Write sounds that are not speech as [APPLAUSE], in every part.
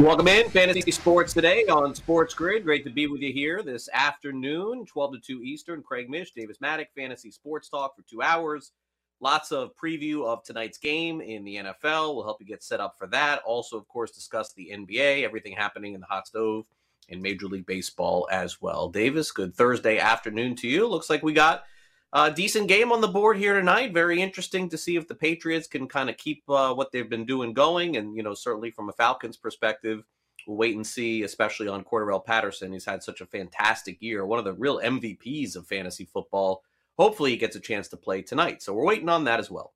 Welcome in Fantasy Sports today on Sports Grid. Great to be with you here this afternoon, 12 to 2 Eastern. Craig Mish, Davis Mattek, Fantasy Sports Talk for two hours. Lots of preview of tonight's game in the NFL. We'll help you get set up for that. Also, of course, discuss the NBA, everything happening in the hot stove in Major League Baseball as well. Davis, good Thursday afternoon to you. Looks like we got a decent game on the board here tonight. Very interesting to see if the Patriots can kind of keep uh, what they've been doing going. And, you know, certainly from a Falcons perspective, we'll wait and see, especially on Cordarrelle Patterson. He's had such a fantastic year, one of the real MVPs of fantasy football. Hopefully he gets a chance to play tonight. So we're waiting on that as well.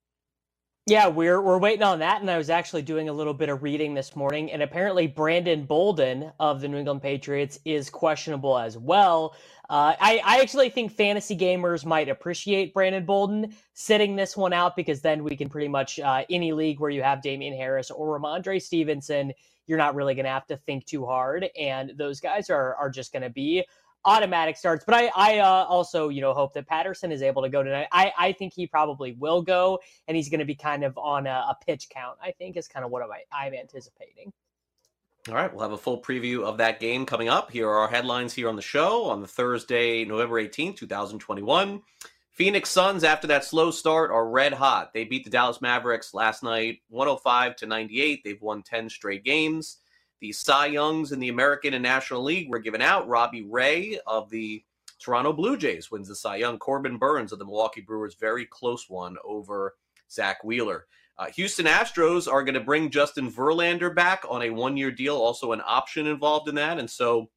Yeah, we're we're waiting on that, and I was actually doing a little bit of reading this morning, and apparently Brandon Bolden of the New England Patriots is questionable as well. Uh, I, I actually think fantasy gamers might appreciate Brandon Bolden sitting this one out because then we can pretty much uh, any league where you have Damien Harris or Rhamondre Stevenson, you're not really going to have to think too hard, and those guys are are just going to be automatic starts. But I, I uh, also, you know, hope that Patterson is able to go tonight. I, I think he probably will go, and he's going to be kind of on a, a, pitch count. I think is kind of what I'm, I'm anticipating. All right, we'll have a full preview of that game coming up. Here are our headlines here on the show on the Thursday, November 18th, 2021. Phoenix Suns, after that slow start, are red hot. They beat the Dallas Mavericks last night, 105 to 98. They've won 10 straight games. The Cy Youngs in the American and National League were given out. Robbie Ray of the Toronto Blue Jays wins the Cy Young. Corbin Burnes of the Milwaukee Brewers, very close one over Zack Wheeler. Uh, Houston Astros are going to bring Justin Verlander back on a one year deal, also an option involved in that. And so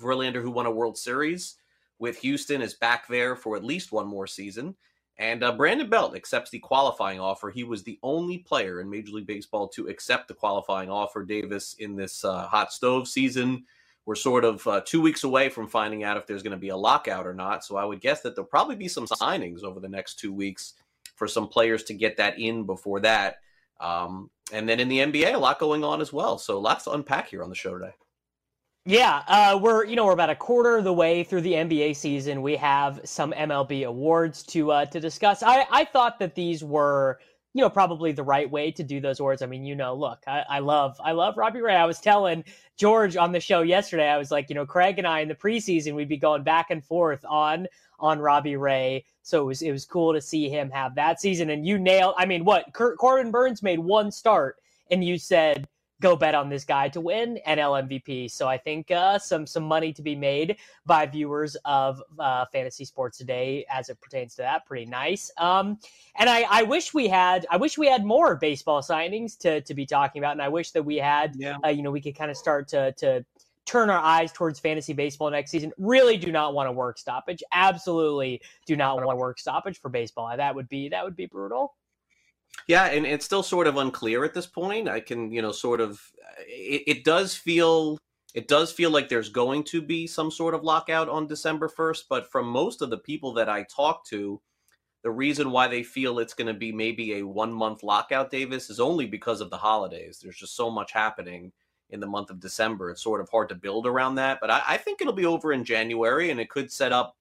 Verlander, who won a World Series with Houston, is back there for at least one more season. And uh, Brandon Belt accepts the qualifying offer. He was the only player in Major League Baseball to accept the qualifying offer, Davis, in this uh, hot stove season. We're sort of uh, two weeks away from finding out if there's going to be a lockout or not. So I would guess that there'll probably be some signings over the next two weeks for some players to get that in before that. Um, and then in the NBA, a lot going on as well. So lots to unpack here on the show today. Yeah, uh, we're you know we're about a quarter of the way through the NBA season. We have some MLB awards to uh, to discuss. I I thought that these were you know probably the right way to do those awards. I mean, you know, look, I, I love I love Robbie Ray. I was telling George on the show yesterday. I was like, you know, Craig and I in the preseason we'd be going back and forth on on Robbie Ray. So it was it was cool to see him have that season. And you nailed. I mean, what Corbin Burnes made one start, and you said go bet on this guy to win NL MVP. So I think uh, some some money to be made by viewers of uh, fantasy sports today as it pertains to that. Pretty nice. Um, and I, I wish we had I wish we had more baseball signings to to be talking about, and I wish that we had yeah. uh, you know we could kind of start to to turn our eyes towards fantasy baseball next season. Really do not want a work stoppage. Absolutely do not want a work stoppage for baseball. That would be that would be brutal. Yeah, and it's still sort of unclear at this point. I can, you know, sort of it, it, does feel it does feel like there's going to be some sort of lockout on December 1st, but from most of the people that I talk to, the reason why they feel it's going to be maybe a one month lockout, Davis, is only because of the holidays. There's just so much happening in the month of December. It's sort of hard to build around that, but I, I think it'll be over in January and it could set up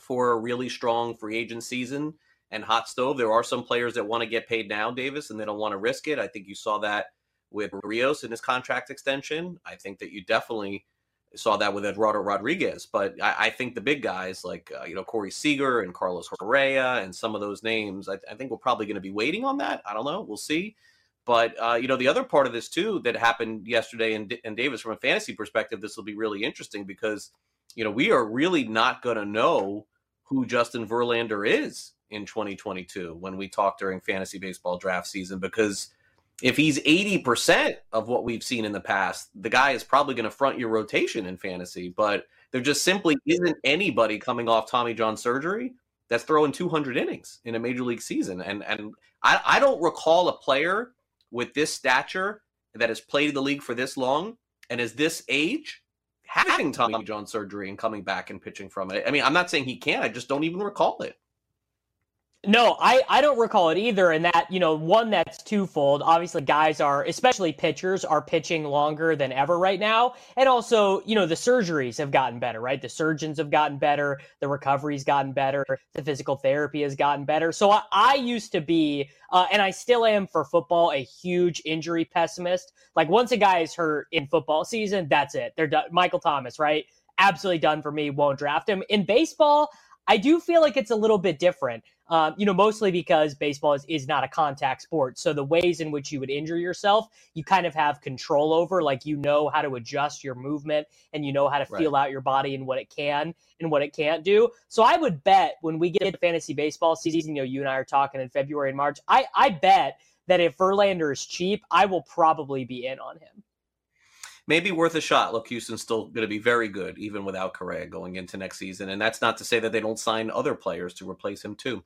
for a really strong free agent season and hot stove. There are some players that want to get paid now, Davis, and they don't want to risk it. I think you saw that with Rios in his contract extension. I think that you definitely Saw that with Eduardo Rodriguez, but I, I think the big guys like uh, you know Corey Seager and Carlos Correa and some of those names, I, I think we're probably going to be waiting on that. I don't know, we'll see. But uh, you know the other part of this too that happened yesterday and in Davis from a fantasy perspective, this will be really interesting because you know we are really not going to know who Justin Verlander is in 2022 when we talk during fantasy baseball draft season because if he's 80% of what we've seen in the past, the guy is probably going to front your rotation in fantasy. But there just simply isn't anybody coming off Tommy John surgery that's throwing 200 innings in a major league season. And and I, I don't recall a player with this stature that has played the league for this long and is this age having Tommy John surgery and coming back and pitching from it. I mean, I'm not saying he can't. I just don't even recall it. No, I, I don't recall it either. And that, you know, one that's twofold. Obviously, guys are, especially pitchers, are pitching longer than ever right now. And also, you know, the surgeries have gotten better, right? The surgeons have gotten better. The recovery's gotten better. The physical therapy has gotten better. So I, I used to be, uh, and I still am for football, a huge injury pessimist. Like once a guy is hurt in football season, that's it. They're done. Michael Thomas, right? Absolutely done for me. Won't draft him. In baseball, I do feel like it's a little bit different. Um, you know, mostly because baseball is, is not a contact sport. So the ways in which you would injure yourself, you kind of have control over. Like you know how to adjust your movement and you know how to feel out your body and what it can and what it can't do. So I would bet when we get into fantasy baseball season, you know, you and I are talking in February and March. I, I bet that if Verlander is cheap, I will probably be in on him maybe worth a shot. Look, Houston's still going to be very good, even without Correa going into next season. And that's not to say that they don't sign other players to replace him, too.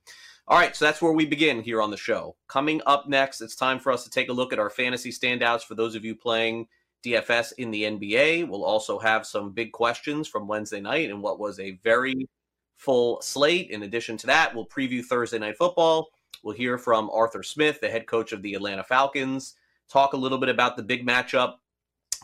All right, so that's where we begin here on the show. Coming up next, it's time for us to take a look at our fantasy standouts for those of you playing DFS in the NBA. We'll also have some big questions from Wednesday night and what was a very full slate. In addition to that, we'll preview Thursday night football. We'll hear from Arthur Smith, the head coach of the Atlanta Falcons, talk a little bit about the big matchup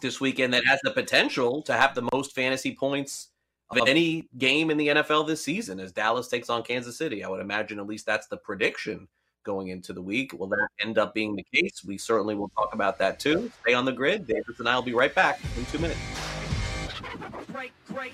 this weekend that has the potential to have the most fantasy points of any game in the NFL this season as Dallas takes on Kansas City. I would imagine at least that's the prediction going into the week. Will that end up being the case? We certainly will talk about that too. Stay on the grid. Davis and I will be right back in two minutes. Great, great.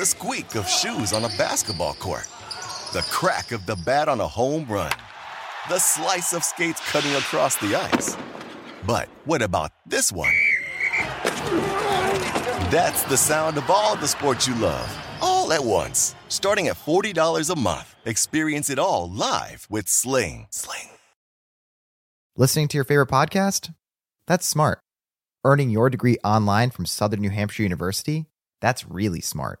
the squeak of shoes on a basketball court, the crack of the bat on a home run, the slice of skates cutting across the ice. But what about this one? That's the sound of all the sports you love, all at once. Starting at $40 a month, experience it all live with Sling. Sling. Listening to your favorite podcast? That's smart. Earning your degree online from Southern New Hampshire University? That's really smart.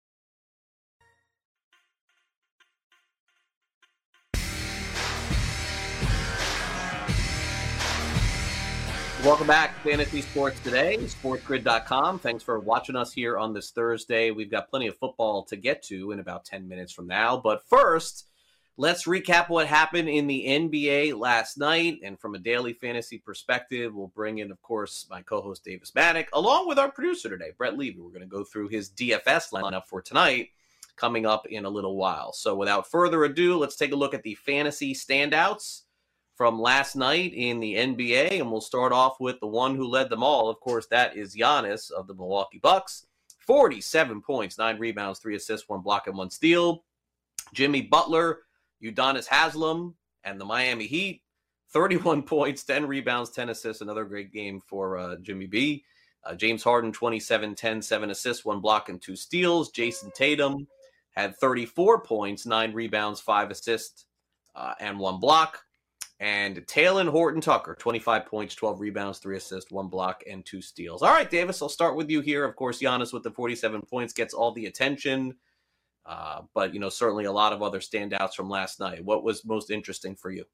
Welcome back, Fantasy Sports Today, sportsgrid.com. Thanks for watching us here on this Thursday. We've got plenty of football to get to in about 10 minutes from now. But first, let's recap what happened in the NBA last night. And from a daily fantasy perspective, we'll bring in, of course, my co host Davis Mattek, along with our producer today, Brett Levy. We're going to go through his DFS lineup for tonight coming up in a little while. So without further ado, let's take a look at the fantasy standouts from last night in the NBA, and we'll start off with the one who led them all. Of course, that is Giannis of the Milwaukee Bucks. 47 points, nine rebounds, three assists, one block, and one steal. Jimmy Butler, Udonis Haslem, and the Miami Heat. 31 [LAUGHS] points, 10 rebounds, 10 assists. Another great game for uh, Jimmy B. Uh, James Harden, 27, 10, 7 assists, one block, and two steals. Jayson Tatum had 34 points, nine rebounds, five assists, uh, and one block. And Talen Horton Tucker, 25 points, 12 rebounds, three assists, one block, and two steals. All right, Davis, I'll start with you here. Of course, Giannis with the 47 points gets all the attention. Uh, but, you know, certainly a lot of other standouts from last night. What was most interesting for you?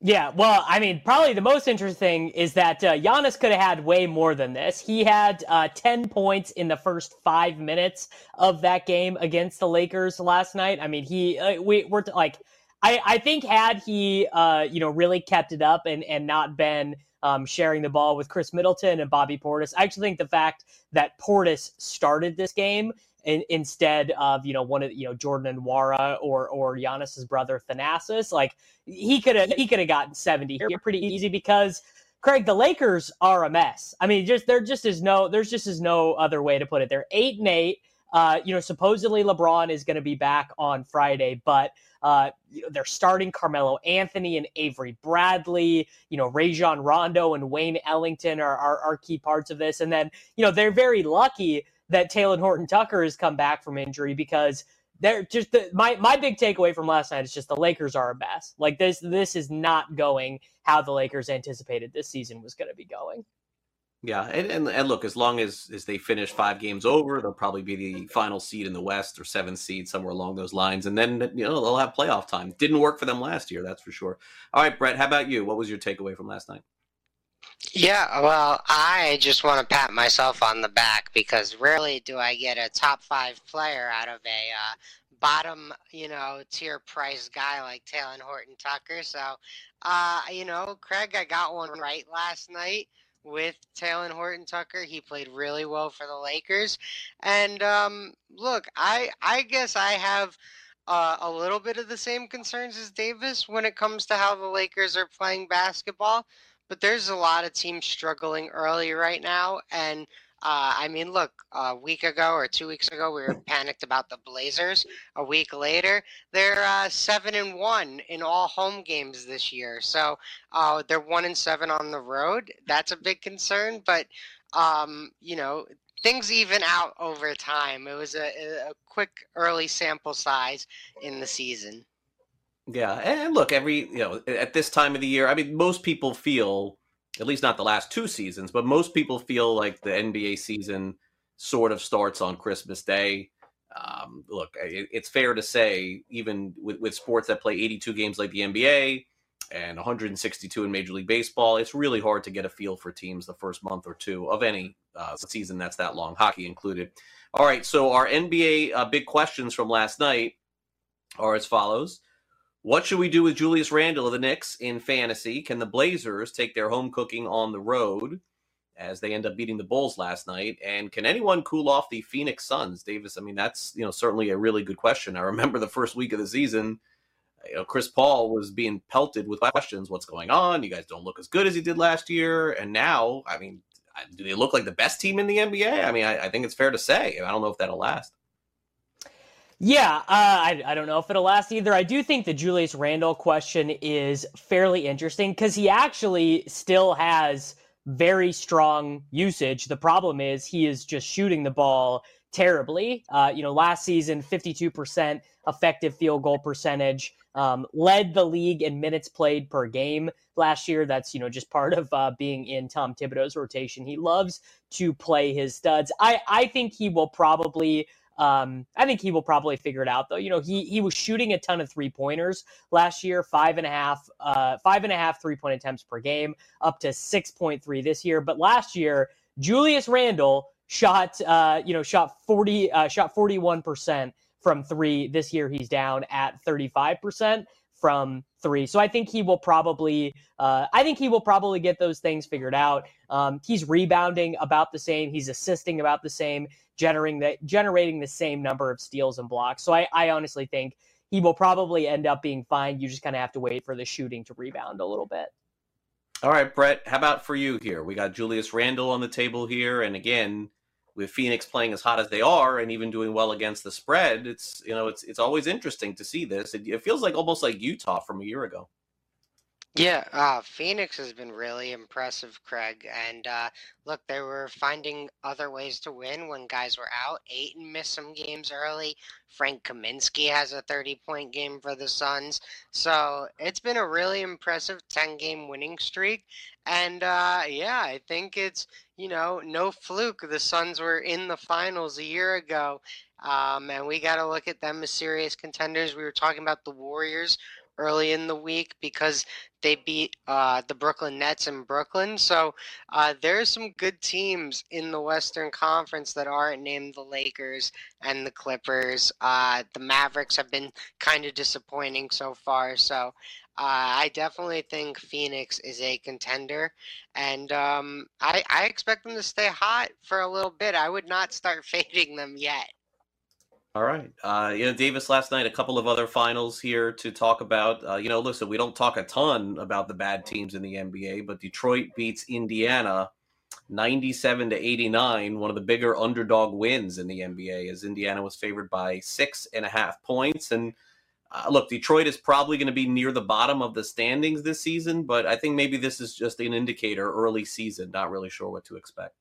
Yeah, well, I mean, probably the most interesting is that uh, Giannis could have had way more than this. He had uh, 10 points in the first five minutes of that game against the Lakers last night. I mean, he, uh, we, we're t- like, I, I think had he, uh, you know, really kept it up and, and not been um, sharing the ball with Khris Middleton and Bobby Portis, I actually think the fact that Portis started this game in, instead of you know one of you know Jordan Nwora or or Giannis's brother Thanasis. Like he could have he could have gotten seventy here pretty easy because Craig the Lakers are a mess. I mean, just there just is no there's just is no other way to put it. They're eight and eight. Uh, you know, supposedly LeBron is going to be back on Friday, but uh, they're starting Carmelo Anthony and Avery Bradley. You know, Rajon Rondo and Wayne Ellington are, are, are key parts of this. And then, you know, they're very lucky that Talen Horton Tucker has come back from injury because they're just the, my my big takeaway from last night is just the Lakers are a mess. Like this this is not going how the Lakers anticipated this season was going to be going. Yeah, and, and, and look, as long as as they finish five games over, they'll probably be the final seed in the West or seventh seed somewhere along those lines, and then you know they'll have playoff time. Didn't work for them last year, that's for sure. All right, Brett, how about you? What was your takeaway from last night? Yeah, well, I just want to pat myself on the back because rarely do I get a top five player out of a uh, bottom, you know, tier price guy like Talen Horton Tucker. So, uh, you know, Craig, I got one right last night with Talen Horton Tucker. He played really well for the Lakers. And um, look, I I guess I have uh, a little bit of the same concerns as Davis when it comes to how the Lakers are playing basketball but there's a lot of teams struggling early right now. And uh, I mean, look, a week ago or two weeks ago, we were panicked about the Blazers. A week later, they're uh, seven and one in all home games this year. So uh, they're one and seven on the road. That's a big concern. But um, you know, things even out over time. It was a, a quick early sample size in the season. Yeah, and look, every you know, at this time of the year, I mean, most people feel, at least not the last two seasons, but most people feel like the NBA season sort of starts on Christmas Day. Um, look, it, it's fair to say, even with, with sports that play 82 games like the NBA and 162 in Major League Baseball, it's really hard to get a feel for teams the first month or two of any uh, season that's that long, hockey included. All right, so our NBA uh, big questions from last night are as follows. What should we do with Julius Randle of the Knicks in fantasy? Can the Blazers take their home cooking on the road as they end up beating the Bulls last night? And can anyone cool off the Phoenix Suns, Davis? I mean, that's you know certainly a really good question. I remember the first week of the season, you know, Chris Paul was being pelted with questions. What's going on? You guys don't look as good as he did last year. And now, I mean, do they look like the best team in the NBA? I mean, I, I think it's fair to say. I don't know if that'll last. Yeah, uh, I, I don't know if it'll last either. I do think the Julius Randle question is fairly interesting because he actually still has very strong usage. The problem is he is just shooting the ball terribly. Uh, you know, last season, 52% effective field goal percentage, um, led the league in minutes played per game last year. That's, you know, just part of uh, being in Tom Thibodeau's rotation. He loves to play his studs. I, I think he will probably um, I think he will probably figure it out though. You know, he he was shooting a ton of three pointers last year, five and a half, uh, five and a half three point attempts per game, up to six point three this year. But last year, Julius Randle shot, uh, you know, shot forty, uh, shot forty one percent from three. This year, he's down at thirty five percent from three. So I think he will probably, uh, I think he will probably get those things figured out. Um, he's rebounding about the same. He's assisting about the same, generating the generating the same number of steals and blocks. So I, I honestly think he will probably end up being fine. You just kind of have to wait for the shooting to rebound a little bit. All right, Brett, how about for you here? We got Julius Randle on the table here. And again, with Phoenix playing as hot as they are and even doing well against the spread, it's you know it's it's always interesting to see this. It, it feels like almost like Utah from a year ago. Yeah, uh, Phoenix has been really impressive, Craig. And uh, look, they were finding other ways to win when guys were out. Ayton missed some games early. Frank Kaminsky has a 30 point game for the Suns. So it's been a really impressive 10 game winning streak. And uh, yeah, I think it's, you know, no fluke. The Suns were in the finals a year ago. Um, and we got to look at them as serious contenders. We were talking about the Warriors early in the week because they beat uh, the Brooklyn Nets in Brooklyn. So uh, there's some good teams in the Western Conference that aren't named the Lakers and the Clippers. Uh, the Mavericks have been kind of disappointing so far. So uh, I definitely think Phoenix is a contender, and um, I, I expect them to stay hot for a little bit. I would not start [LAUGHS] fading them yet. All right. Uh, you know, Davis, last night, a couple of other finals here to talk about. Uh, you know, listen, we don't talk a ton about the bad teams in the NBA, but Detroit beats Indiana 97 to 89, one of the bigger underdog wins in the NBA, as Indiana was favored by six and a half points. And uh, look, Detroit is probably going to be near the bottom of the standings this season, but I think maybe this is just an indicator early season. Not really sure what to expect.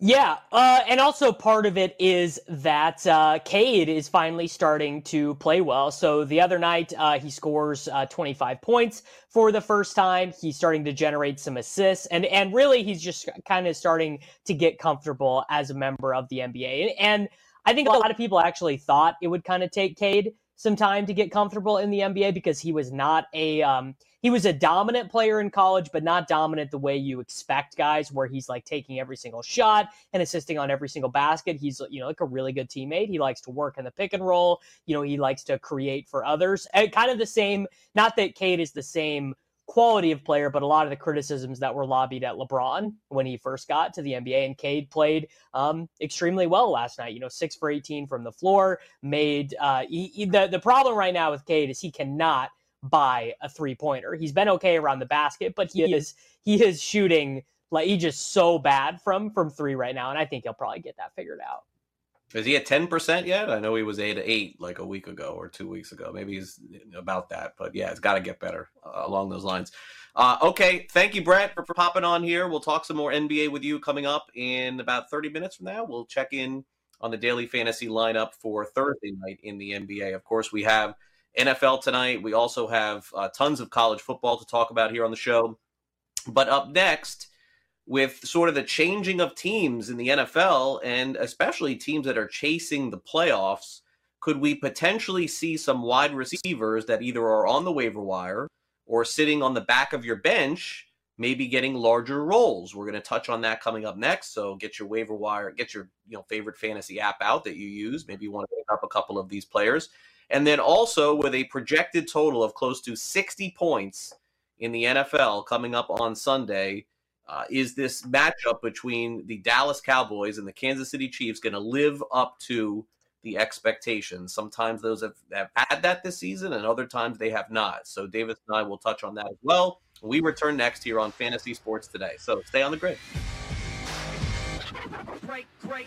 Yeah, uh, and also part of it is that uh, Cade is finally starting to play well. So the other night, uh, he scores uh, 25 points for the first time. He's starting to generate some assists, and and really, he's just kind of starting to get comfortable as a member of the NBA. And I think a lot of people actually thought it would kind of take Cade some time to get comfortable in the NBA because he was not a um, he was a dominant player in college, but not dominant the way you expect guys, where he's like taking every single shot and assisting on every single basket. He's you know like a really good teammate. He likes to work in the pick and roll. You know he likes to create for others. And kind of the same. Not that Cade is the same quality of player, but a lot of the criticisms that were lobbied at LeBron when he first got to the NBA. And Cade played um, extremely well last night. You know, six for 18 from the floor. Made uh, he, he, the the problem right now with Cade is he cannot buy a three pointer. He's been okay around the basket, but he is he is shooting like he just so bad from from three right now. And I think he'll probably get that figured out. Is he at ten percent yet? I know he was eight to eight like a week ago or two weeks ago. Maybe he's about that, but yeah, it's got to get better uh, along those lines. Uh, okay, thank you, Brett, for, for popping on here. We'll talk some more NBA with you coming up in about thirty minutes from now. We'll check in on the daily fantasy lineup for Thursday night in the NBA. Of course, we have NFL tonight. We also have uh, tons of college football to talk about here on the show. But up next with sort of the changing of teams in the NFL and especially teams that are chasing the playoffs, could we potentially see some wide receivers that either are on the waiver wire or sitting on the back of your bench, maybe getting larger roles? We're going to touch on that coming up next. So get your waiver wire, get your you know favorite fantasy app out that you use. Maybe you want to pick up a couple of these players. And then also with a projected total of close to 60 points in the NFL coming up on Sunday uh, is this matchup between the Dallas Cowboys and the Kansas City Chiefs going to live up to the expectations? Sometimes those have, have had that this season, and other times they have not. So Davis and I will touch on that as well. We return next here on Fantasy Sports Today. So stay on the grid. Great, great.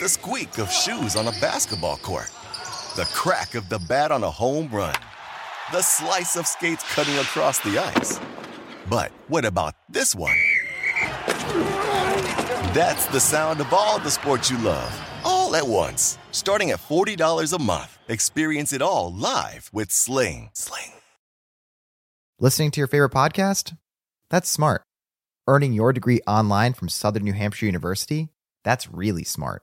the squeak of shoes on a basketball court, the crack of the bat on a home run, the slice of skates cutting across the ice. But what about this one? That's the sound of all the sports you love, all at once. Starting at $40 a month, experience it all live with Sling. Sling. Listening to your favorite podcast? That's smart. Earning your degree online from Southern New Hampshire University? That's really smart.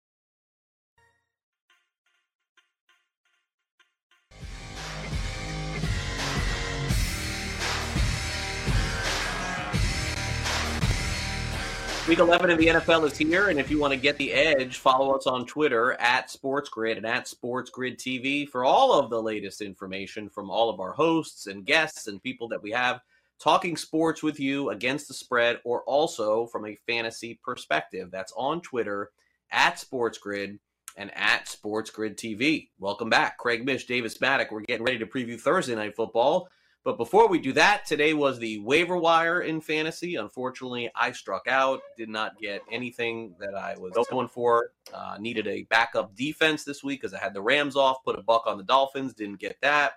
Week 11 of the NFL is here, and if you want to get the edge, follow us on Twitter at SportsGrid and at SportsGrid TV for all of the latest information from all of our hosts and guests and people that we have talking sports with you against the spread or also from a fantasy perspective. That's on Twitter at SportsGrid and at SportsGrid TV. Welcome back. Craig Mish, Davis Mattek. We're getting ready to preview Thursday Night Football. But before we do that, today was the waiver wire in fantasy. Unfortunately, I struck out, did not get anything that I was going for. Uh, needed a backup defense this week because I had the Rams off, put a buck on the Dolphins, didn't get that.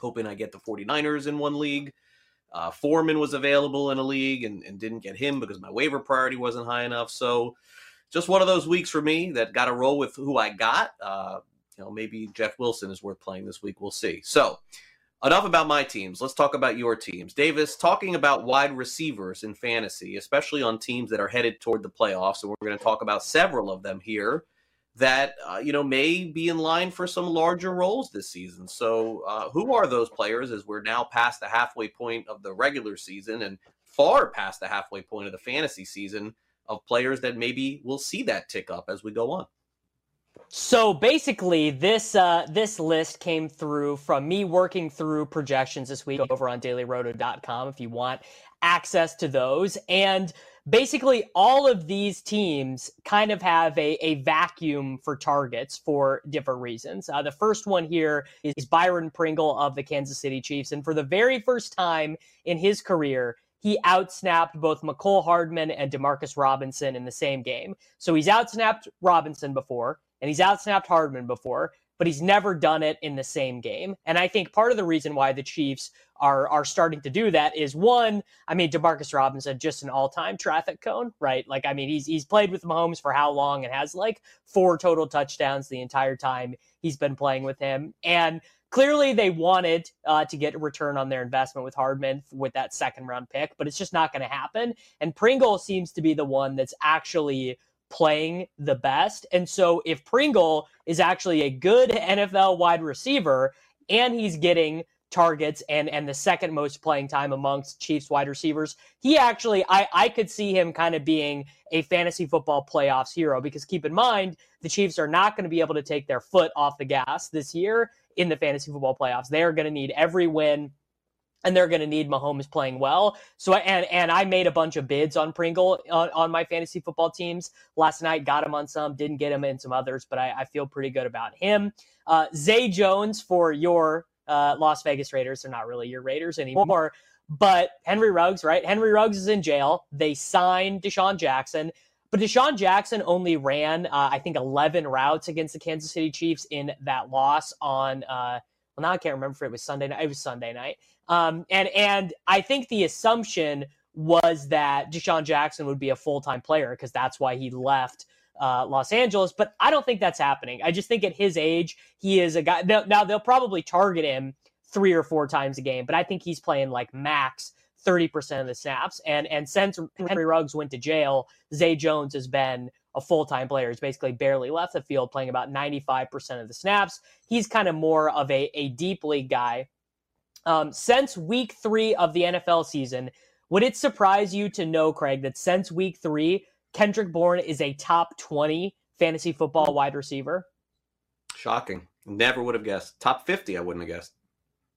Hoping I get the 49ers in one league. Uh, Foreman was available in a league and, and didn't get him because my waiver priority wasn't high enough. So just one of those weeks for me that got to roll with who I got. Uh, you know, maybe Jeff Wilson is worth playing this week. We'll see. So, enough about my teams. Let's talk about your teams. Davis, talking about wide receivers in fantasy, especially on teams that are headed toward the playoffs, and we're going to talk about several of them here that uh, you know may be in line for some larger roles this season. So, uh, who are those players? As we're now past the halfway point of the regular season and far past the halfway point of the fantasy season of players that maybe will see that tick up as we go on. So basically, this uh, this list came through from me working through projections this week over on dailyroto.com. If you want access to those, and basically all of these teams kind of have a, a vacuum for targets for different reasons. Uh, the first one here is Byron Pringle of the Kansas City Chiefs, and for the very first time in his career, he outsnapped both Mecole Hardman and Demarcus Robinson in the same game. So he's outsnapped Robinson before and he's outsnapped Hardman before, but he's never done it in the same game. And I think part of the reason why the Chiefs are are starting to do that is one, I mean, Demarcus Robinson just an all-time traffic cone, right? Like, I mean, he's he's played with Mahomes for how long and has like four total touchdowns the entire time he's been playing with him. And clearly they wanted uh, to get a return on their investment with Hardman with that second round pick, but it's just not going to happen. And Pringle seems to be the one that's actually playing the best. And so if Pringle is actually a good NFL wide receiver and he's getting targets and and the second most playing time amongst Chiefs wide receivers, he actually I I could see him kind of being a fantasy football playoffs hero because keep in mind the Chiefs are not going to be able to take their foot off the gas this year in the fantasy football playoffs. They are going to need every win and they're going to need Mahomes playing well. So and and I made a bunch of bids on Pringle on, on my fantasy football teams last night. Got him on some, didn't get him in some others, but I, I feel pretty good about him. Uh, Zay Jones for your uh, Las Vegas Raiders. They're not really your Raiders anymore. But Henry Ruggs, right? Henry Ruggs is in jail. They signed DeSean Jackson. But DeSean Jackson only ran, uh, I think, 11 routes against the Kansas City Chiefs in that loss on, uh, well, now I can't remember if it was Sunday night. It was Sunday night. Um, and and I think the assumption was that DeSean Jackson would be a full time player because that's why he left uh, Los Angeles. But I don't think that's happening. I just think at his age, he is a guy. Now they'll probably target him three or four times a game, but I think he's playing like max 30% of the snaps. And and since Henry Ruggs went to jail, Zay Jones has been a full time player. He's basically barely left the field, playing about 95% of the snaps. He's kind of more of a, a deep league guy Um, since week three of the NFL season, would it surprise you to know, Craig, that since week three, Kendrick Bourne is a top 20 fantasy football wide receiver? Shocking. Never would have guessed. Top 50, I wouldn't have guessed.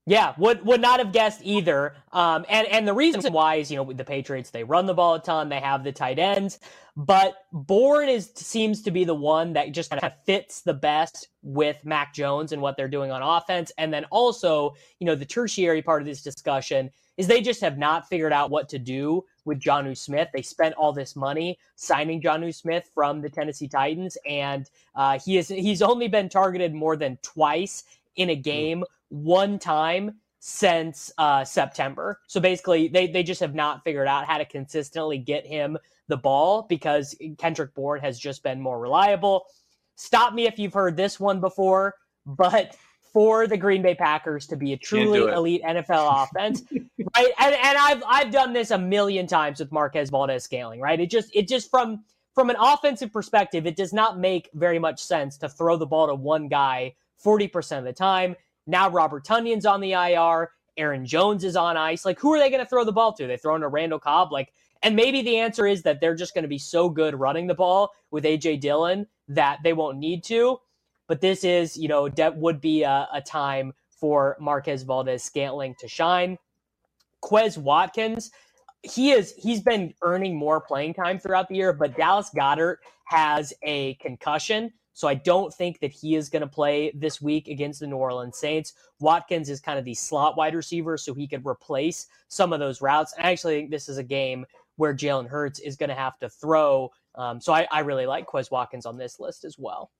Yeah, would would not have guessed either. Um, and and the reason why is you know the Patriots they run the ball a ton, they have the tight ends, but Bourne is seems to be the one that just kind of fits the best with Mac Jones and what they're doing on offense. And then also, you know, the tertiary part of this discussion is they just have not figured out what to do with Jonnu Smith. They spent all this money signing Jonnu Smith from the Tennessee Titans, and uh, he is he's only been targeted more than twice in a game one time since uh, September. So basically, they they just have not figured out how to consistently get him the ball because Kendrick Bourne has just been more reliable. Stop me if you've heard this one before, but for the Green Bay Packers to be a truly elite NFL [LAUGHS] offense, right? And, and I've I've done this a million times with Marquez Valdes-Scantling, right? It just it just from from an offensive perspective, it does not make very much sense to throw the ball to one guy 40% of the time. Now Robert Tonyan's on the IR. Aaron Jones is on ice. Like, who are they going to throw the ball to? They throw into Randall Cobb. Like, and maybe the answer is that they're just going to be so good running the ball with AJ Dillon that they won't need to. But this is, you know, that would be a, a time for Marquez Valdes-Scantling to shine. Quez Watkins, he is he's been earning more playing time throughout the year, but Dallas Goedert has a concussion. So I don't think that he is going to play this week against the New Orleans Saints. Watkins is kind of the slot wide receiver, so he could replace some of those routes. And I actually think this is a game where Jalen Hurts is going to have to throw. Um, so I, I, really like Quez Watkins on this list as well.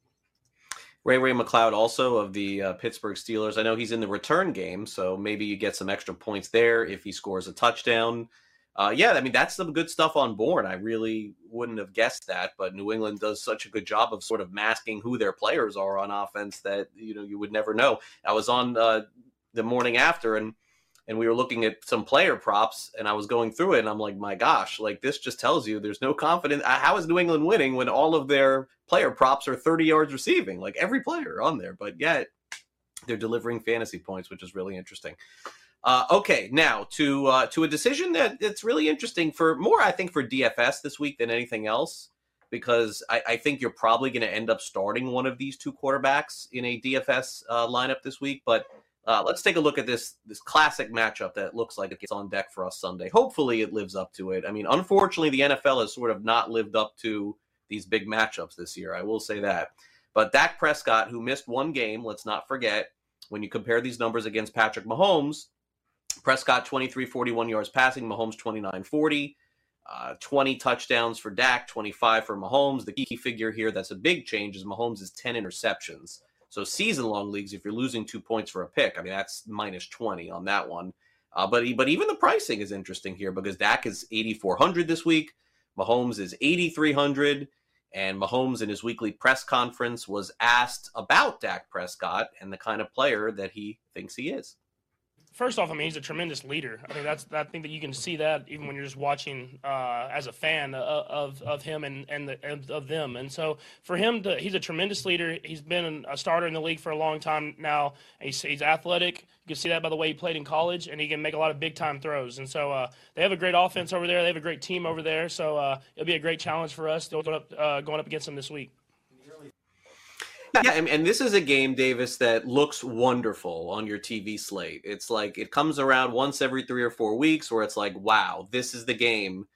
Ray Ray McCloud, also of the uh, Pittsburgh Steelers. I know he's in the return game, so maybe you get some extra points there if he scores a touchdown uh, yeah, I mean that's some good stuff on board. I really wouldn't have guessed that, but New England does such a good job of sort of masking who their players are on offense that you know you would never know. I was on uh, the morning after and and we were looking at some player props and I was going through it and I'm like, my gosh, like this just tells you there's no confidence. How is New England winning when all of their player props are 30 yards receiving? Like every player on there, but yet they're delivering fantasy points, which is really interesting. Uh, okay, now to uh, to a decision that it's really interesting for more, I think, for DFS this week than anything else, because I, I think you're probably going to end up starting one of these two quarterbacks in a DFS uh, lineup this week. But uh, let's take a look at this this classic matchup that looks like it's on deck for us Sunday. Hopefully, it lives up to it. I mean, unfortunately, the NFL has sort of not lived up to these big matchups this year. I will say that. But Dak Prescott, who missed one game, let's not forget, when you compare these numbers against Patrick Mahomes Prescott 23 41 yards passing, Mahomes 29 40. Uh, 20 touchdowns for Dak, 25 for Mahomes. The key figure here that's a big change is Mahomes is 10 interceptions. So season long leagues, if you're losing two points for a pick, I mean that's minus 20 on that one. Uh, but but even the pricing is interesting here because Dak is 8,400 this week, Mahomes is 8,300, and Mahomes in his weekly press conference was asked about Dak Prescott and the kind of player that he thinks he is first off, I mean, he's a tremendous leader. I think that's that you can see that even when you're just watching uh, as a fan of of him and and, the, of them. And so for him to, he's a tremendous leader. He's been a starter in the league for a long time now. He's, he's athletic. You can see that by the way he played in college, and he can make a lot of big time throws. And so uh, they have a great offense over there. They have a great team over there. So uh, it'll be a great challenge for us up, uh, going up against them this week. Yeah, and, and, this is a game, Davis, that looks wonderful on your TV slate. It's like it comes around once every three or four weeks where it's like, wow, this is the game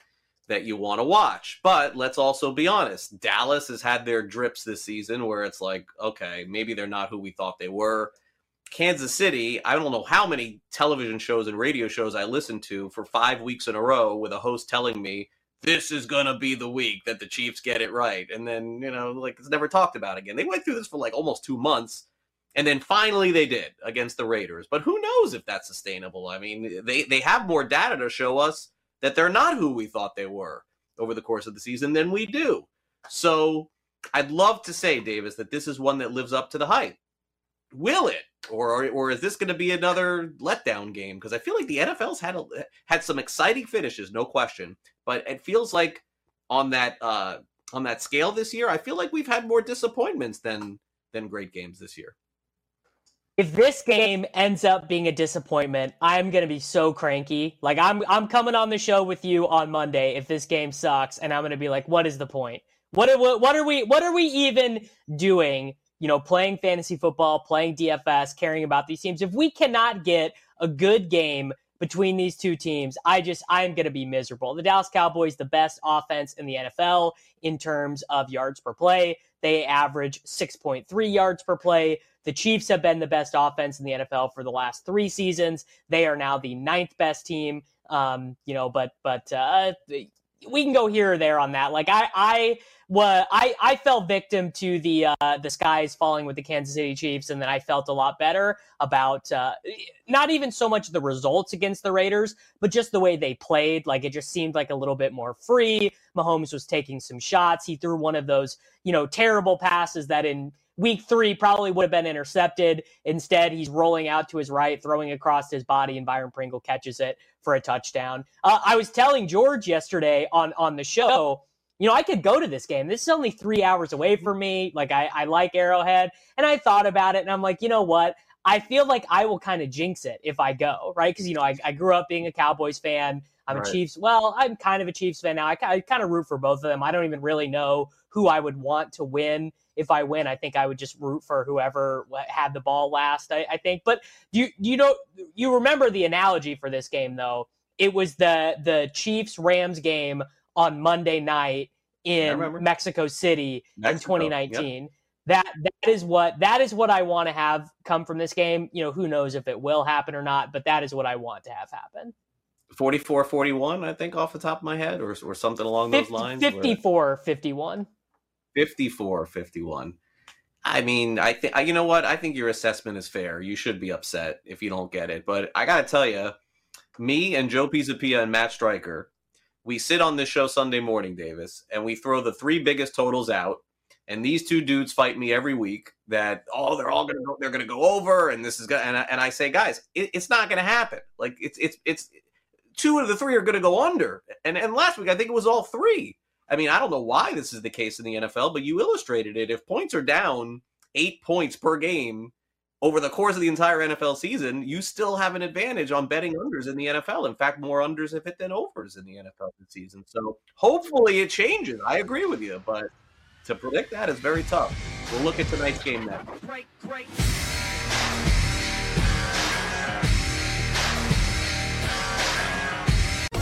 that you want to watch. But let's also be honest Dallas has had their drips this season where it's like, okay, maybe they're not who we thought they were. Kansas City, I don't know how many television shows and radio shows I listened to for five weeks in a row with a host telling me this is gonna be the week that the Chiefs get it right. And then, you know, like it's never talked about again. They went through this for like almost two months. And then finally they did against the Raiders. But who knows if that's sustainable? I mean, they, they have more data to show us that they're not who we thought they were over the course of the season than we do. So I'd love to say, Davis, that this is one that lives up to the hype. Will it? Or, or is this going to be another letdown game? Because I feel like the NFL's had a, had some exciting finishes, no question but it feels like on that uh, on that scale this year, I feel like we've had more disappointments than than great games this year. if this game ends up being a disappointment, I'm gonna be so cranky. Like I'm I'm coming on the show with you on Monday if this game sucks, and I'm gonna be like, what is the point? What are what, what are we what are we even doing? You know, playing fantasy football, playing DFS, caring about these teams. If we cannot get a good game between these two teams, I just I'm going to be miserable. The Dallas Cowboys, the best offense in the NFL in terms of yards per play. They average 6.3 yards per play. The Chiefs have been the best offense in the NFL for the last three seasons. They are now the ninth best team. Um, you know, but but uh, we can go here or there on that. Like I I was I I fell victim to the uh, the skies falling with the Kansas City Chiefs, and then I felt a lot better about uh, not even so much the results against the Raiders, but just the way they played. Like it just seemed like a little bit more free. Mahomes was taking some shots. He threw one of those you know terrible passes that in week three probably would have been intercepted. Instead, he's rolling out to his right, throwing across his body, and Byron Pringle catches it for a touchdown. Uh, I was telling George yesterday on on the show, you know, I could go to this game. This is only three hours away from me. Like I, I like Arrowhead, and I thought about it, and I'm like, you know what? I feel like I will kind of jinx it if I go, right? Because you know, I, I grew up being a Cowboys fan. I'm right. a Chiefs. Well, I'm kind of a Chiefs fan now. I, I kind of root for both of them. I don't even really know who I would want to win if I win, I think I would just root for whoever had the ball last. I, I think. But you you know you remember the analogy for this game though? It was the the Chiefs Rams game on Monday night in Mexico City Mexico. in 2019. Yep. That that is what that is what I want to have come from this game. You know, who knows if it will happen or not, but that is what I want to have happen. 44 41 i think off the top of my head or, or something along 50, those lines 54 51 54 51. I mean, I think you know what? I think your assessment is fair. You should be upset if you don't get it. But I got to tell you, me and Joe Pisapia and Matt Striker, we sit on this show Sunday morning, Davis, and we throw the three biggest totals out. And these two dudes fight me every week that oh they're all gonna go, they're gonna go over and this is gonna and I, and I say guys it, it's not gonna happen like it's it's it's two of the three are gonna go under and and last week I think it was all three I mean, I don't know why this is the case in the NFL, but you illustrated it. If points are down eight points per game over the course of the entire NFL season, you still have an advantage on betting unders in the NFL. In fact, more unders have hit than overs in the NFL this season. So hopefully it changes. I agree with you, but to predict that is very tough. We'll look at tonight's game great.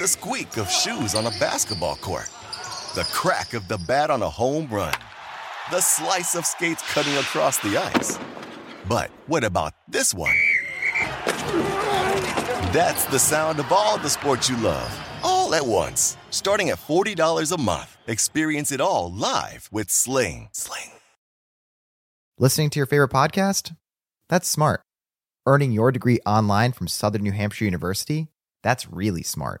the squeak of shoes on a basketball court, the crack of the bat on a home run, the slice of skates cutting across the ice. But what about this one? That's the sound of all the sports you love, all at once. Starting at $40 a month, experience it all live with Sling. Sling. Listening to your favorite podcast? That's smart. Earning your degree online from Southern New Hampshire University? That's really smart.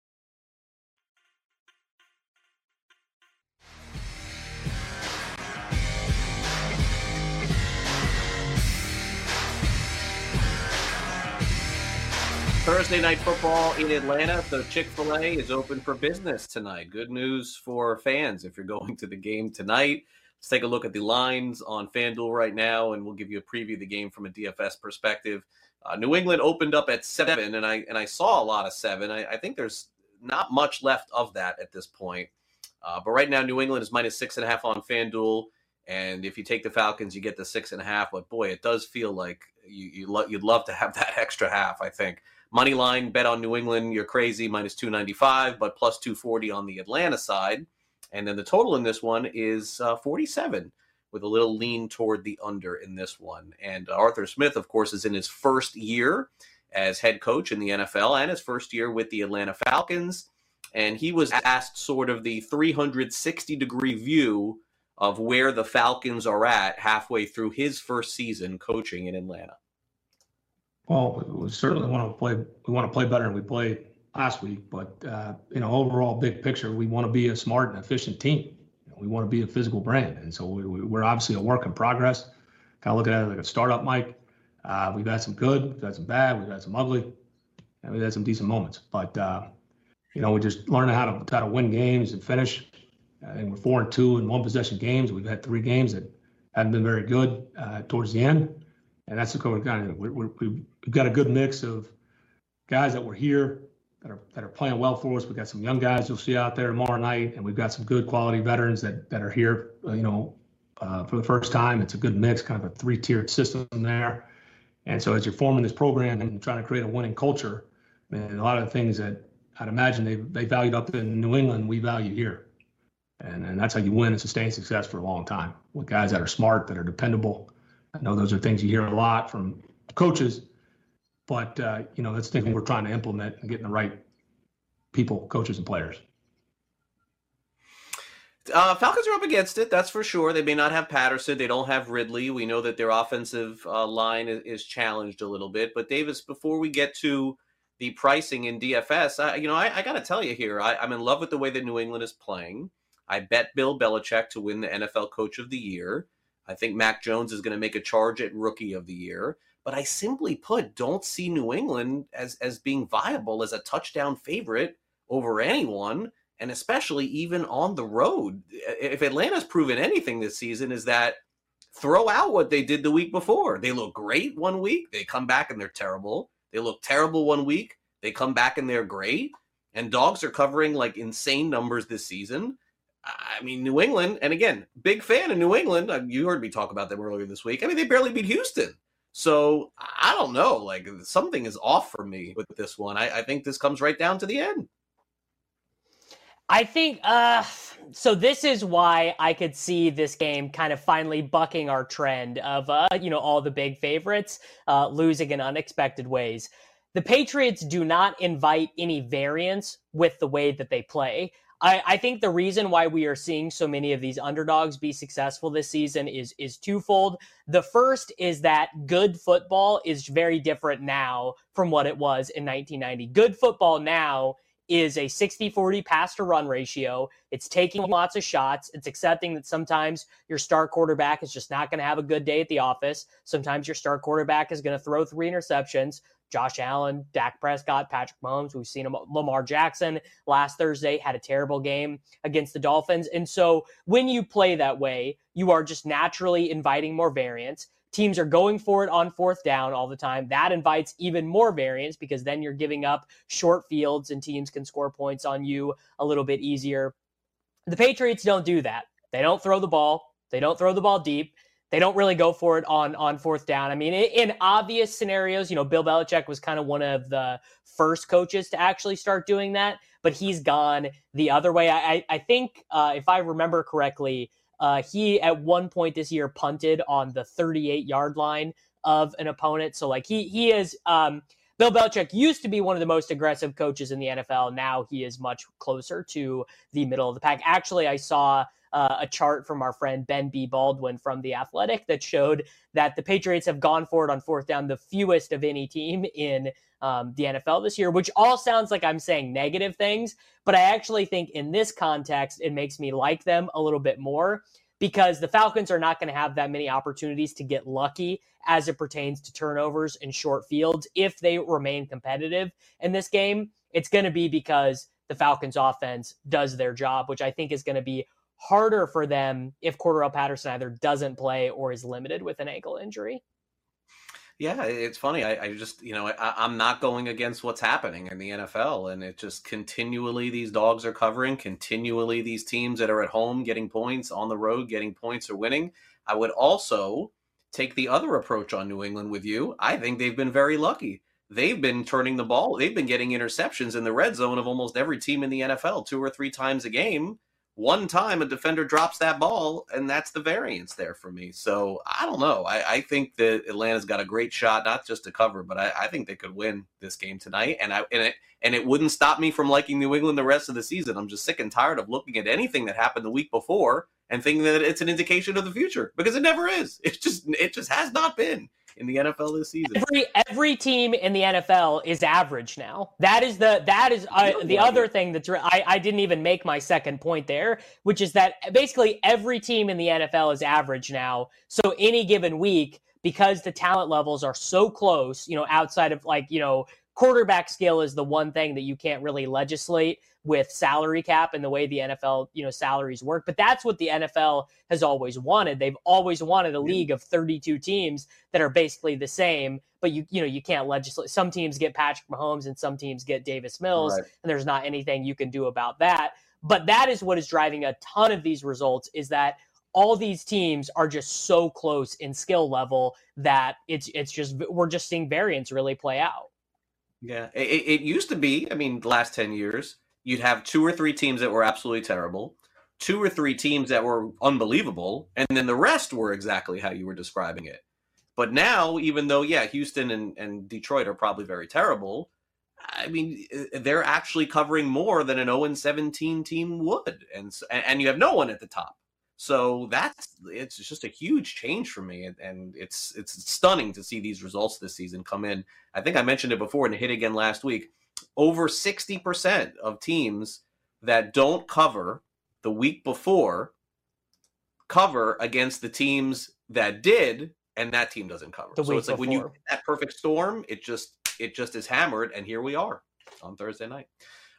Thursday night football in Atlanta. So Chick fil A is open for business tonight. Good news for fans if you're going to the game tonight. Let's take a look at the lines on FanDuel right now, and we'll give you a preview of the game from a DFS perspective. Uh, New England opened up at seven, and I and I saw a lot of seven. I, I think there's not much left of that at this point. Uh, but right now, New England is minus six and a half on FanDuel. And if you take the Falcons, you get the six and a half. But boy, it does feel like you, you lo- you'd love to have [LAUGHS] that extra half, I think. Money line bet on New England, you're crazy, minus 295, but plus 240 on the Atlanta side. And then the total in this one is uh, 47, with a little lean toward the under in this one. And uh, Arthur Smith, of course, is in his first year as head coach in the NFL and his first year with the Atlanta Falcons. And he was asked sort of the 360 degree view of where the Falcons are at halfway through his first season coaching in Atlanta. Well, we certainly want to play. We want to play better than we played last week. But uh, you know, overall, big picture, we want to be a smart and efficient team. We want to be a physical brand, and so we, are obviously a work in progress. Kind of look at it like a startup, Mike. Uh, we've had some good, we've had some bad, we've had some ugly, and we've had some decent moments. But uh, you know, we're just learning how to how to win games and finish. And we're four and two in one possession games. We've had three games that haven't been very good uh, towards the end and that's the kind of we're, we're, we've got a good mix of guys that were here that are that are playing well for us. We've got some young guys you'll see out there tomorrow night, and we've got some good quality veterans that that are here. Uh, you know, uh, for the first time, it's a good mix, kind of a three-tiered system there. And so, as you're forming this program and trying to create a winning culture, and a lot of the things that I'd imagine they they valued up in New England, we value here. And, and that's how you win and sustain success for a long time with guys that are smart, that are dependable, I know those are things you hear a lot from coaches, but uh, you know that's the thing we're trying to implement and getting the right people, coaches, and players. Uh, Falcons are up against it, that's for sure. They may not have Patterson. They don't have Ridley. We know that their offensive uh, line is, is, challenged a little bit. But Davis, before we get to the pricing in DFS, I, you know, I, I got to tell you here, I, I'm in love with the way that New England is playing. I bet Bill Belichick to win the NFL Coach of the Year. I think Mac Jones is going to make a charge at rookie of the year. But I simply put, don't see New England as as being viable as a touchdown favorite over anyone, and especially even on the road. If Atlanta's proven anything this season, is that throw out what they did the week before. They look great one week, they come back and they're terrible. They look terrible one week, they come back and they're great. And dogs are covering like insane numbers this season. I mean, New England, and again, big fan of New England. Uh, you heard me talk about them earlier this week. I mean, they barely beat Houston. So I don't know. Like something is off for me with this one. I, I think this comes right down to the end. I think uh so this is why I could see this game kind of finally bucking our trend of uh you know all the big favorites uh losing in unexpected ways. The Patriots do not invite any variance with the way that they play. I, I think the reason why we are seeing so many of these underdogs be successful this season is is twofold. The first is that good football is very different now from what it was in 1990. Good football now is a 60-40 pass to run ratio. It's taking lots of shots. It's accepting that sometimes your star quarterback is just not going to have a good day at the office. Sometimes your star quarterback is going to throw three interceptions. Josh Allen, Dak Prescott, Patrick Mahomes. We've seen him. Lamar Jackson last Thursday had a terrible game against the Dolphins. And so when you play that way, you are just naturally inviting more variance. Teams are going for it on fourth down all the time. That invites even more variance because then you're giving up short fields and teams can score points on you a little bit easier. The Patriots don't do that. They don't throw the ball. They don't throw the ball deep. They don't really go for it on on fourth down. I mean, in, obvious scenarios, you know, Bill Belichick was kind of one of the first coaches to actually start doing that, but he's gone the other way. I I think uh, if I remember correctly, uh, he at one point this year punted on the 38 yard line of an opponent. So like he he is. Um, Bill Belichick used to be one of the most aggressive coaches in the NFL. Now he is much closer to the middle of the pack. Actually, I saw uh, a chart from our friend Ben B. Baldwin from The Athletic that showed that the Patriots have gone for it on fourth down the fewest of any team in um, the NFL this year, which all sounds like I'm saying negative things, but I actually think in this context, it makes me like them a little bit more. because the Falcons are not going to have that many opportunities to get lucky as it pertains to turnovers and short fields if they remain competitive in this game. It's going to be because the Falcons offense does their job, which I think is going to be harder for them if Cordarrelle Patterson either doesn't play or is limited with an ankle injury. Yeah, it's funny. I, I just, you know, I, am not going against what's happening in the NFL, and it just continually these dogs are covering. Continually, these teams that are at home getting points, on the road getting points or winning. I would also take the other approach on New England with you. I think they've been very lucky. They've been turning the ball. They've been getting interceptions in the red zone of almost every team in the NFL, two or three times a game one time a defender drops that ball, and that's the variance there for me. So I don't know. I, I think that Atlanta's got a great shot, not just to cover, but I, I, think they could win this game tonight. And I and it and it wouldn't stop me from liking New England the rest of the season. I'm just sick and tired of looking at anything that happened the week before and thinking that it's an indication of the future because it never is. It just it just has not been in the NFL this season. Every every team in the NFL is average now. That is the that is uh, the other thing that's I I didn't even make my second point there, which is that basically every team in the NFL is average now. So any given week because the talent levels are so close, you know, outside of like, you know, quarterback skill is the one thing that you can't really legislate with salary cap and the way the NFL, you know, salaries work. But that's what the NFL has always wanted. They've always wanted a league of 32 teams that are basically the same, but you you know, you can't legislate. Some teams get Patrick Mahomes and some teams get Davis Mills, right. and there's not anything you can do about that. But that is what is driving a ton of these results is that all these teams are just so close in skill level that it's it's just we're just seeing variance really play out. Yeah, it, it used to be. I mean, the last ten years, you'd have two or three teams that were absolutely terrible, two or three teams that were unbelievable, and then the rest were exactly how you were describing it. But now, even though, yeah, Houston and, and Detroit are probably very terrible, I mean, eh, they're actually covering more than an 0 17 team would. And, and you have no one at the top. So that's it's just a huge change for me, and, and, it's it's stunning to see these results this season come in. I think I mentioned it before and it hit again last week over 60% of teams that don't cover the week before cover against the teams that did and that team doesn't cover. So it's like when you get that perfect storm, it just it just is hammered and here we are on Thursday night.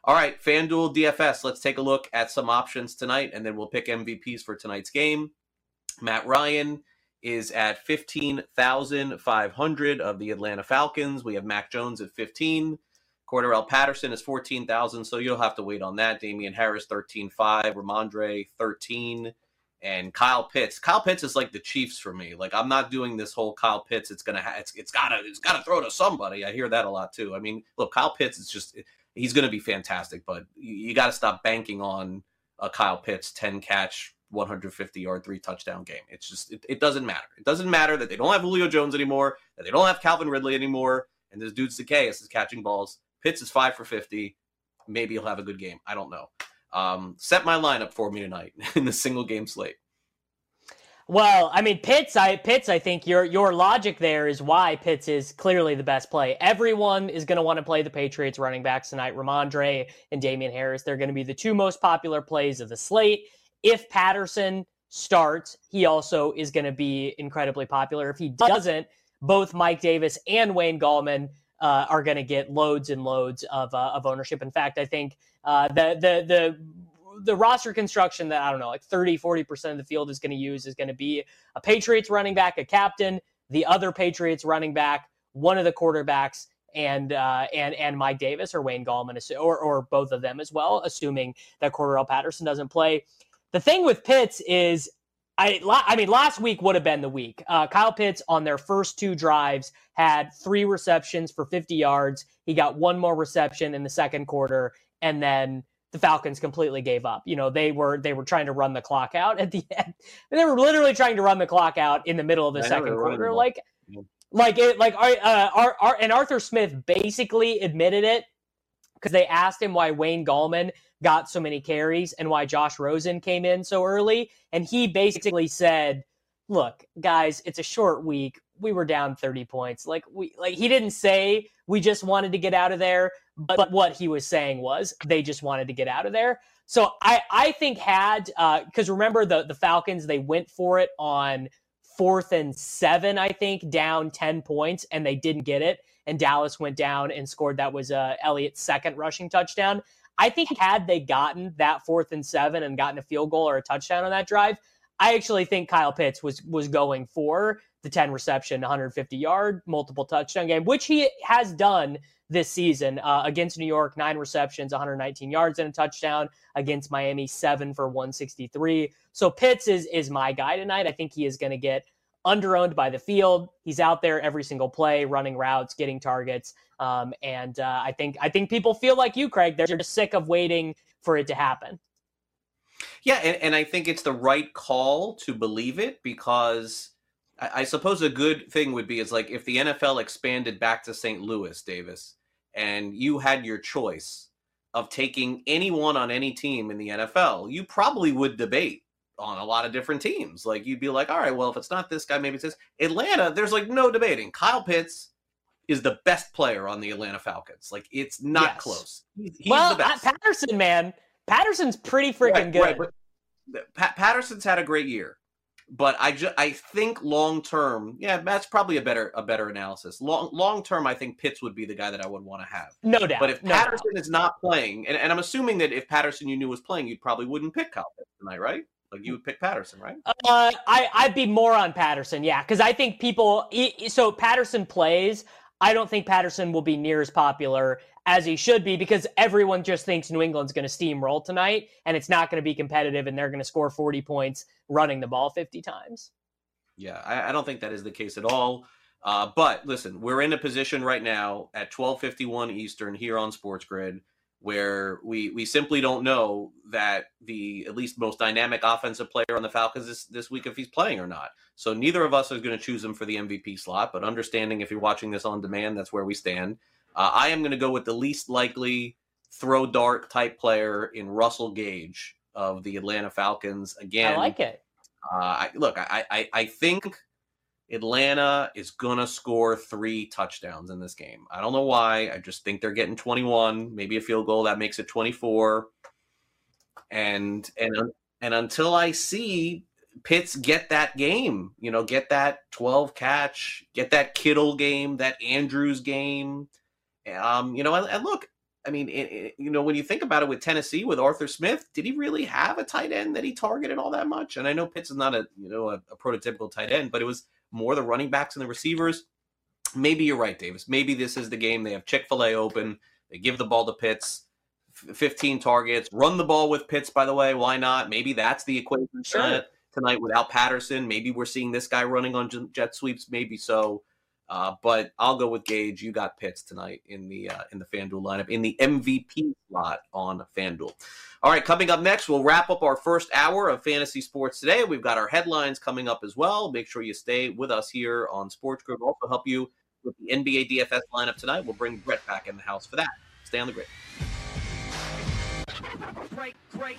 All right, FanDuel DFS, let's take a look at some options tonight and then we'll pick MVPs for tonight's game. Matt Ryan is at 15,500 of the Atlanta Falcons. We have Mac Jones at 15. Cordarrelle Patterson is 14,000, so you'll have to wait on that. Damien Harris, 13.5. Rhamondre, 13. And Kyle Pitts. Kyle Pitts is like the Chiefs for me. Like I'm not doing this whole Kyle Pitts. It's gonna ha- it's, it's gotta it's gotta throw to somebody. I hear that a lot too. I mean, look, Kyle Pitts is just he's gonna be fantastic, but you, you got to stop banking on a Kyle Pitts 10 catch 150 yard, three touchdown game. It's just, it, it, doesn't matter. It doesn't matter that they don't have Julio Jones anymore, that they don't have Calvin Ridley anymore, and this dude Zaccheaus is catching balls. Pitts is five for 50. Maybe he'll have a good game. I don't know. Um, set my lineup for me tonight [LAUGHS] in the single game slate. Well, I mean, Pitts. I Pitts. I think your your logic there is why Pitts is clearly the best play. Everyone is going to want to play the Patriots running backs tonight. Rhamondre and Damien Harris. They're going to be the two most popular plays of the slate. If Patterson starts, he also is going to be incredibly popular. If he doesn't, both Mike Davis and Wayne Gallman uh, are going to get loads and loads of, uh, of ownership. In fact, I think uh, the the the the roster construction that I don't know, like 30, 40% of the field is going to use is going to be a Patriots running back, a captain, the other Patriots running back, one of the quarterbacks, and uh, and and Mike Davis or Wayne Gallman, or or both of them as well, assuming that Cordarrelle Patterson doesn't play. The thing with Pitts is I, I mean, last week would have been the week. Uh, Kyle Pitts on their first two drives had three receptions for 50 yards. He got one more reception in the second quarter, and then the Falcons completely gave up. You know, they were they were trying to run the clock out at the [LAUGHS] end. They were literally trying to run the clock out in the middle of the I second quarter. Like, like it, like uh, our, our, and Arthur Smith basically admitted it because they asked him why Wayne Gallman got so many carries and why Josh Rosen came in so early. And he basically said, look, guys, it's a short week. We were down 30 points. Like we like he didn't say we just wanted to get out of there, but, but what he was saying was they just wanted to get out of there. So I, I think had because uh, remember the the Falcons they went for it on fourth and seven I think down ten points and they didn't get it and Dallas went down and scored that was uh, Elliott's second rushing touchdown. I think had they gotten that fourth and seven and gotten a field goal or a touchdown on that drive, I actually think Kyle Pitts was was going for the 10 reception, 150 yard, multiple touchdown game, which he has done this season uh, against New York, nine receptions, 119 yards and a touchdown against Miami, seven for 163. So Pitts is is my guy tonight. I think he is going to get underowned by the field. He's out there every single play, running routes, getting targets, um, and uh, I think I think people feel like you, Craig. They're just sick of waiting for it to happen. Yeah, and, and I think it's the right call to believe it because I, I suppose a good thing would be is like if the NFL expanded back to St. Louis, Davis, and you had your choice of taking anyone on any team in the NFL, you probably would debate on a lot of different teams. Like you'd be like, all right, well, if it's not this guy, maybe it's this. Atlanta, there's like no debating. Kyle Pitts is the best player on the Atlanta Falcons. Like it's not yes. close. He's, he's well, Patterson, man, Patterson's pretty freaking right, good. Right, Pat- Patterson's had a great year, but I just I think long term, yeah, that's probably a better a better analysis. Long long term, I think Pitts would be the guy that I would want to have. No doubt. But if no Patterson doubt. is not playing, and, and I'm assuming that if Patterson you knew was playing, you probably wouldn't pick Kyle Pitts tonight, right? Like you would pick Patterson, right? Uh, I I'd be more on Patterson, yeah, because I think people. So Patterson plays. I don't think Patterson will be near as popular as he should be because everyone just thinks New England's going to steamroll tonight and it's not going to be competitive and they're going to score 40 points running the ball 50 times. Yeah, I, I don't think that is the case at all. Uh, but listen, we're in a position right now at 12:51 Eastern here on Sports Grid where we we simply don't know that the at least most dynamic offensive player on the Falcons this, this week if he's playing or not. So neither of us is going to choose him for the MVP slot, but understanding if you're watching this on demand, that's where we stand. Uh, I am going to go with the least likely throw dart type player in Russell Gage of the Atlanta Falcons. Again, I like it. Uh, I, look, I, I I think Atlanta is gonna score three touchdowns in this game. I don't know why. I just think they're getting 21, maybe a field goal that makes it 24. And and and until I see Pitts get that game, you know, get that 12 catch, get that Kittle game, that Andrews game. Um, you know, and, and look, I mean, it, it, you know, when you think about it with Tennessee with Arthur Smith, did he really have a tight end that he targeted all that much? And I know Pitts is not a you know a, a prototypical tight end, but it was more the running backs and the receivers. Maybe you're right, Davis. Maybe this is the game. They have Chick Fil A open. They give the ball to Pitts. 15 targets. Run the ball with Pitts, by the way. Why not? Maybe that's the equation sure. tonight, tonight without Patterson. Maybe we're seeing this guy running on jet sweeps. Maybe so. Uh, but I'll go with Gage. You got Pitts tonight in the uh, in the FanDuel lineup in the MVP slot on FanDuel. All right, coming up next, we'll wrap up our first hour of fantasy sports today. We've got our headlines coming up as well. Make sure you stay with us here on Sports Grid. Also help you with the NBA DFS lineup tonight. We'll bring Brett back in the house for that. Stay on the grid. Great, great.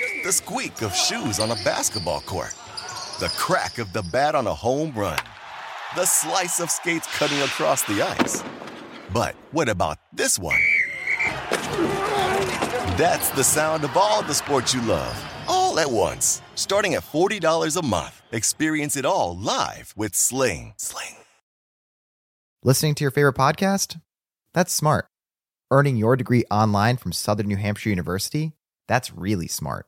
the squeak of shoes on a basketball court, the crack of the bat on a home run, the slice of skates cutting across the ice. But what about this one? That's the sound of all the sports you love, all at once. Starting at $40 a month, experience it all live with Sling. Sling. Listening to your favorite podcast? That's smart. Earning your degree online from Southern New Hampshire University? That's really smart.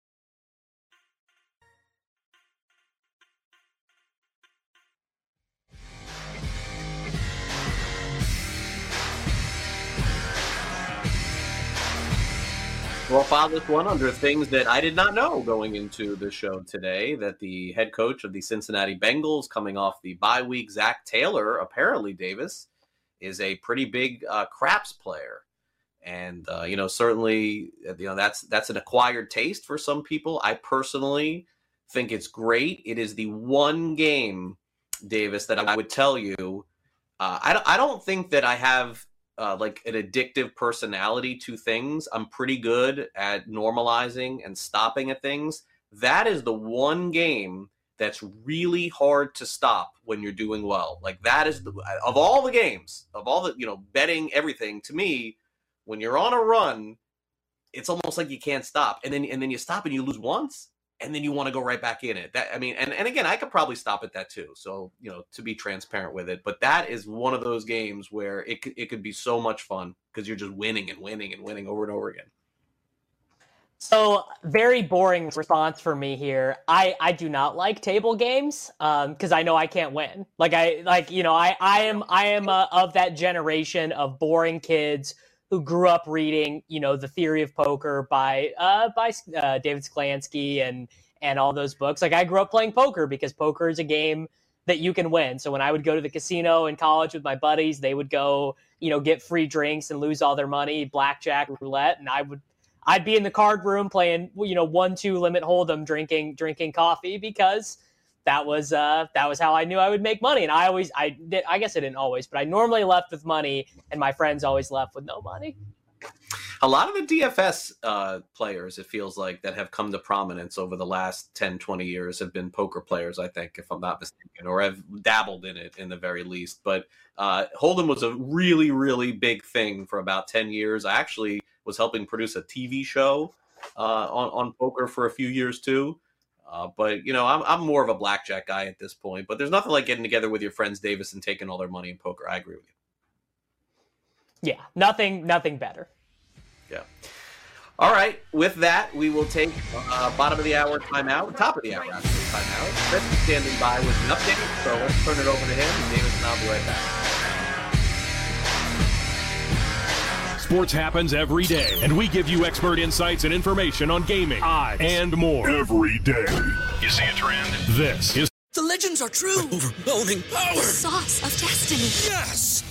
We'll this one under things that I did not know going into the show today. That the head coach of the Cincinnati Bengals, coming off the bye week, Zac Taylor, apparently Davis, is a pretty big uh, craps player, and uh, you know certainly you know that's that's an acquired taste for some people. I personally think it's great. It is the one game, Davis, that I would tell you. Uh, I I don't think that I have uh, like an addictive personality to things. I'm pretty good at normalizing and stopping at things. That is the one game that's really hard to stop when you're doing well. Like that is the of all the games, of all the, you know, betting everything to me, when you're on a run, it's almost like you can't stop. And then and then you stop and you lose once and then you want to go right back in it. That I mean, and, and again, I could probably stop at that too. So you know, to be transparent with it, but that is one of those games where it it could be so much fun because you're just winning and winning and winning over and over again. So very boring response for me here. I I do not like table games um because I know I can't win. Like I like you know I I am I am uh, of that generation of boring kids who grew up reading you know the theory of poker by uh by uh, David Sklansky and and all those books. Like I grew up playing poker because poker is a game that you can win. So when I would go to the casino in college with my buddies, they would go, you know, get free drinks and lose all their money, blackjack, roulette, and I would I'd be in the card room playing, you know, one two limit hold'em, drinking drinking coffee because that was uh that was how I knew I would make money. And I always I did I guess I didn't always, but I normally left with money, and my friends always left with no money. A lot of the DFS uh, players, it feels like, that have come to prominence over the last 10, 20 years have been poker players, I think, if I'm not mistaken, or have dabbled in it in the very least. But uh, Hold'em was a really, really big thing for about 10 years. I actually was helping produce a TV show uh, on, on poker for a few years too. Uh, but you know, I'm I'm more of a blackjack guy at this point. But there's nothing like getting together with your friends Davis and taking all their money in poker. I agree with you. Yeah, nothing nothing better. Yeah. All right. With that, we will take uh, bottom of the hour timeout, top of the hour actually timeout. Chris is standing by with an update, so let's turn it over to him. And Davis and I'll be right back. Sports happens every day, and we give you expert insights and information on gaming, odds, and more. Every day. You see a trend? This is The legends are true. Overwhelming power! The sauce of destiny. Yes!